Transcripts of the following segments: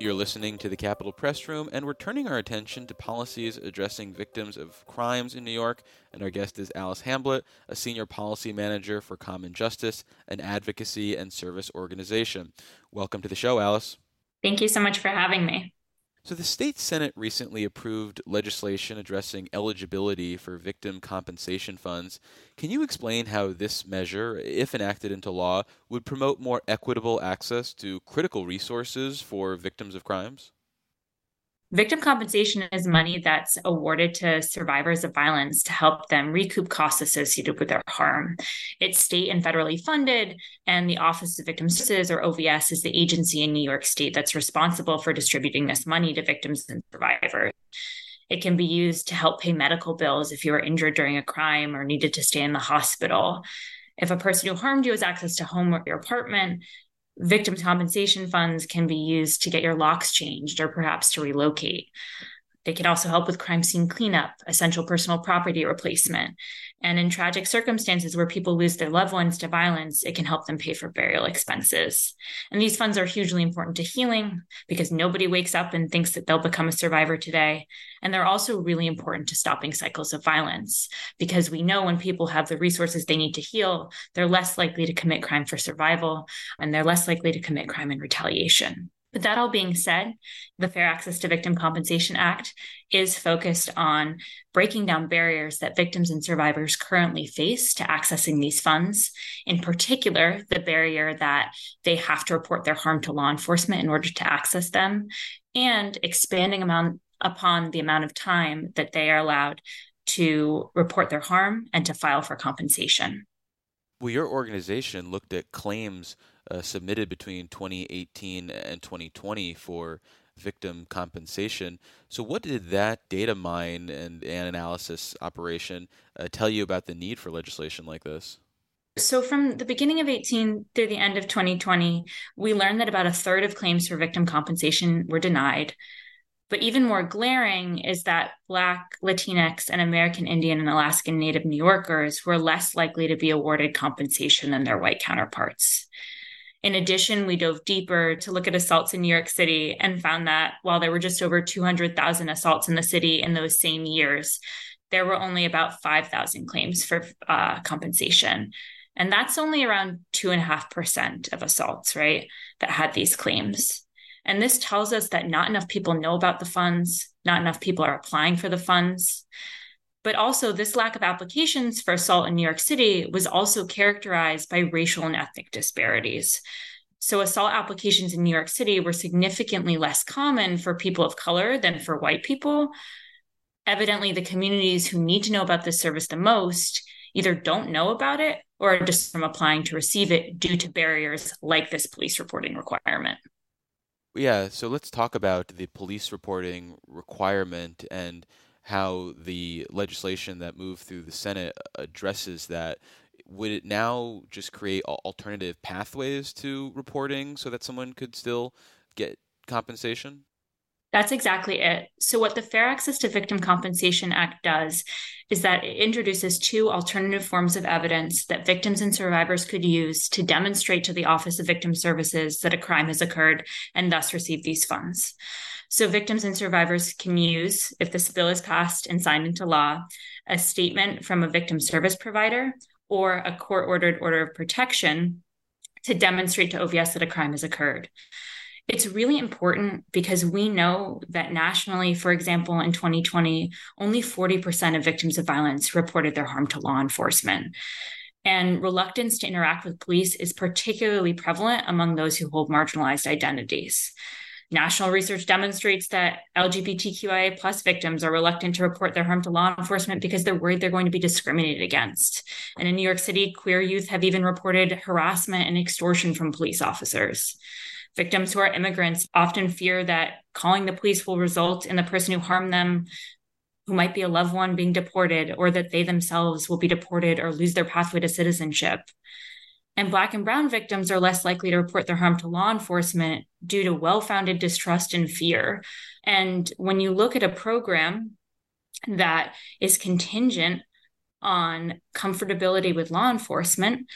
You're listening to the Capitol Press Room, and we're turning our attention to policies addressing victims of crimes in New York. And our guest is Alice Hamblett, a senior policy manager for Common Justice, an advocacy and service organization. Welcome to the show, Alice. Thank you so much for having me. So, the state Senate recently approved legislation addressing eligibility for victim compensation funds. Can you explain how this measure, if enacted into law, would promote more equitable access to critical resources for victims of crimes? Victim compensation is money that's awarded to survivors of violence to help them recoup costs associated with their harm. It's state and federally funded, and the Office of Victim Services, or OVS, is the agency in New York State that's responsible for distributing this money to victims and survivors. It can be used to help pay medical bills if you were injured during a crime or needed to stay in the hospital. If a person who harmed you has access to home or your apartment, victims compensation funds can be used to get your locks changed or perhaps to relocate. They can also help with crime scene cleanup, essential personal property replacement. And in tragic circumstances where people lose their loved ones to violence, it can help them pay for burial expenses. And these funds are hugely important to healing because nobody wakes up and thinks that they'll become a survivor today. And they're also really important to stopping cycles of violence because we know when people have the resources they need to heal, they're less likely to commit crime for survival and they're less likely to commit crime in retaliation. That all being said, the Fair Access to Victim Compensation Act is focused on breaking down barriers that victims and survivors currently face to accessing these funds. In particular, the barrier that they have to report their harm to law enforcement in order to access them, and expanding amount, upon the amount of time that they are allowed to report their harm and to file for compensation. Well, your organization looked at claims uh, submitted between 2018 and 2020 for victim compensation. So, what did that data mine and, and analysis operation uh, tell you about the need for legislation like this? So, from the beginning of 18 through the end of 2020, we learned that about a third of claims for victim compensation were denied. But even more glaring is that Black, Latinx, and American Indian and Alaskan Native New Yorkers were less likely to be awarded compensation than their white counterparts. In addition, we dove deeper to look at assaults in New York City and found that while there were just over 200,000 assaults in the city in those same years, there were only about 5,000 claims for uh, compensation. And that's only around 2.5% of assaults, right, that had these claims. And this tells us that not enough people know about the funds, not enough people are applying for the funds. But also, this lack of applications for assault in New York City was also characterized by racial and ethnic disparities. So, assault applications in New York City were significantly less common for people of color than for white people. Evidently, the communities who need to know about this service the most either don't know about it or just from applying to receive it due to barriers like this police reporting requirement. Yeah, so let's talk about the police reporting requirement and how the legislation that moved through the Senate addresses that. Would it now just create alternative pathways to reporting so that someone could still get compensation? That's exactly it. So, what the Fair Access to Victim Compensation Act does is that it introduces two alternative forms of evidence that victims and survivors could use to demonstrate to the Office of Victim Services that a crime has occurred and thus receive these funds. So, victims and survivors can use, if this bill is passed and signed into law, a statement from a victim service provider or a court ordered order of protection to demonstrate to OVS that a crime has occurred. It's really important because we know that nationally, for example, in 2020, only 40% of victims of violence reported their harm to law enforcement. And reluctance to interact with police is particularly prevalent among those who hold marginalized identities. National research demonstrates that LGBTQIA plus victims are reluctant to report their harm to law enforcement because they're worried they're going to be discriminated against. And in New York City, queer youth have even reported harassment and extortion from police officers. Victims who are immigrants often fear that calling the police will result in the person who harmed them who might be a loved one being deported or that they themselves will be deported or lose their pathway to citizenship. And Black and Brown victims are less likely to report their harm to law enforcement due to well founded distrust and fear. And when you look at a program that is contingent on comfortability with law enforcement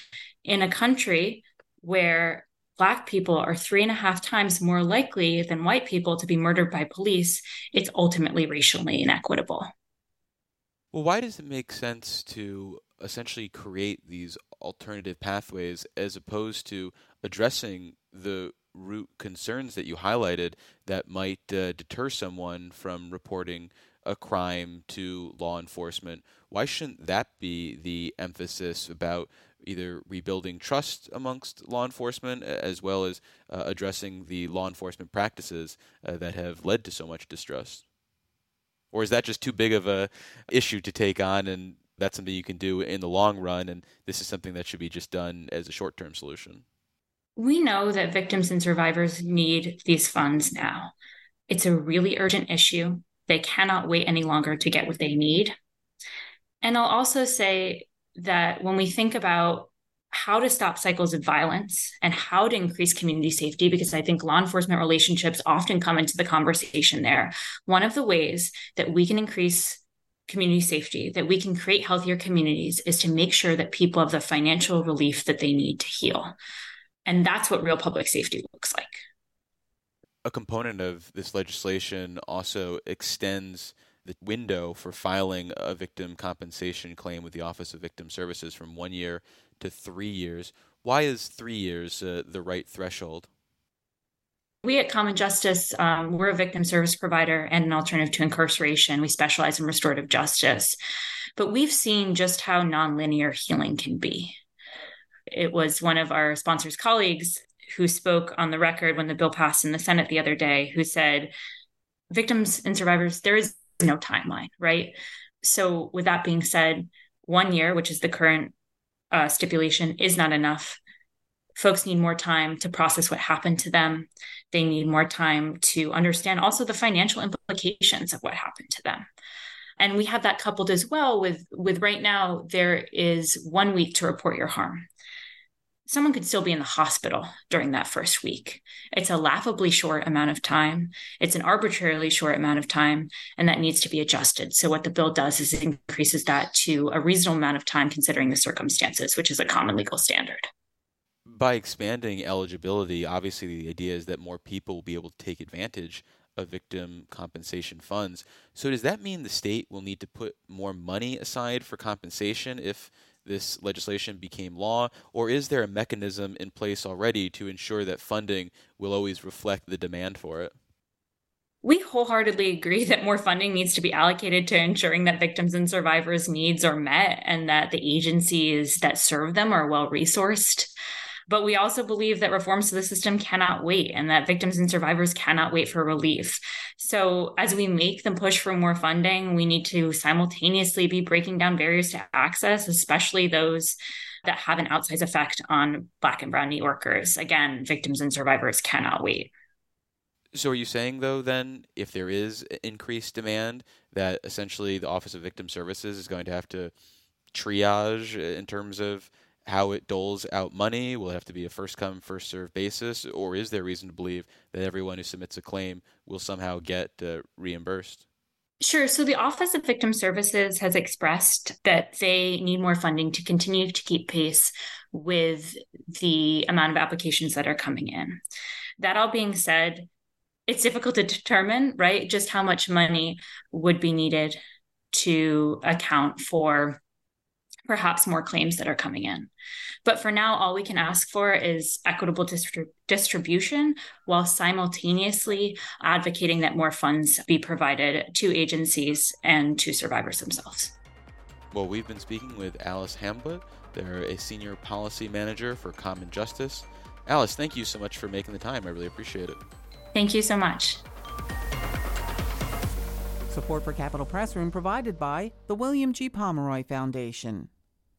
in a country where Black people are three and a half times more likely than white people to be murdered by police, it's ultimately racially inequitable. Well, why does it make sense to essentially create these alternative pathways as opposed to addressing the root concerns that you highlighted that might uh, deter someone from reporting a crime to law enforcement? Why shouldn't that be the emphasis about either rebuilding trust amongst law enforcement as well as uh, addressing the law enforcement practices uh, that have led to so much distrust? or is that just too big of a issue to take on and that's something you can do in the long run and this is something that should be just done as a short-term solution? We know that victims and survivors need these funds now. It's a really urgent issue. They cannot wait any longer to get what they need. And i'll also say that when we think about how to stop cycles of violence and how to increase community safety because I think law enforcement relationships often come into the conversation there. One of the ways that we can increase community safety, that we can create healthier communities, is to make sure that people have the financial relief that they need to heal. And that's what real public safety looks like. A component of this legislation also extends the window for filing a victim compensation claim with the Office of Victim Services from one year to three years. Why is three years uh, the right threshold? We at Common Justice, um, we're a victim service provider and an alternative to incarceration. We specialize in restorative justice. But we've seen just how nonlinear healing can be. It was one of our sponsors' colleagues who spoke on the record when the bill passed in the Senate the other day, who said, Victims and survivors, there is no timeline, right? So, with that being said, one year, which is the current uh, stipulation is not enough. Folks need more time to process what happened to them. They need more time to understand also the financial implications of what happened to them. And we have that coupled as well with, with right now, there is one week to report your harm someone could still be in the hospital during that first week. It's a laughably short amount of time. It's an arbitrarily short amount of time, and that needs to be adjusted. So, what the bill does is it increases that to a reasonable amount of time considering the circumstances, which is a common legal standard. By expanding eligibility, obviously the idea is that more people will be able to take advantage of victim compensation funds. So, does that mean the state will need to put more money aside for compensation if this legislation became law, or is there a mechanism in place already to ensure that funding will always reflect the demand for it? We wholeheartedly agree that more funding needs to be allocated to ensuring that victims and survivors' needs are met and that the agencies that serve them are well resourced. But we also believe that reforms to the system cannot wait and that victims and survivors cannot wait for relief. So, as we make the push for more funding, we need to simultaneously be breaking down barriers to access, especially those that have an outsized effect on Black and Brown New Yorkers. Again, victims and survivors cannot wait. So, are you saying, though, then, if there is increased demand, that essentially the Office of Victim Services is going to have to triage uh, in terms of how it doles out money? Will it have to be a first come, first served basis? Or is there reason to believe that everyone who submits a claim will somehow get uh, reimbursed? Sure. So the Office of Victim Services has expressed that they need more funding to continue to keep pace with the amount of applications that are coming in. That all being said, it's difficult to determine, right, just how much money would be needed to account for perhaps more claims that are coming in. But for now, all we can ask for is equitable distri- distribution while simultaneously advocating that more funds be provided to agencies and to survivors themselves. Well, we've been speaking with Alice Hamblett. They're a senior policy manager for Common Justice. Alice, thank you so much for making the time. I really appreciate it. Thank you so much. Support for Capitol Press Room provided by the William G. Pomeroy Foundation.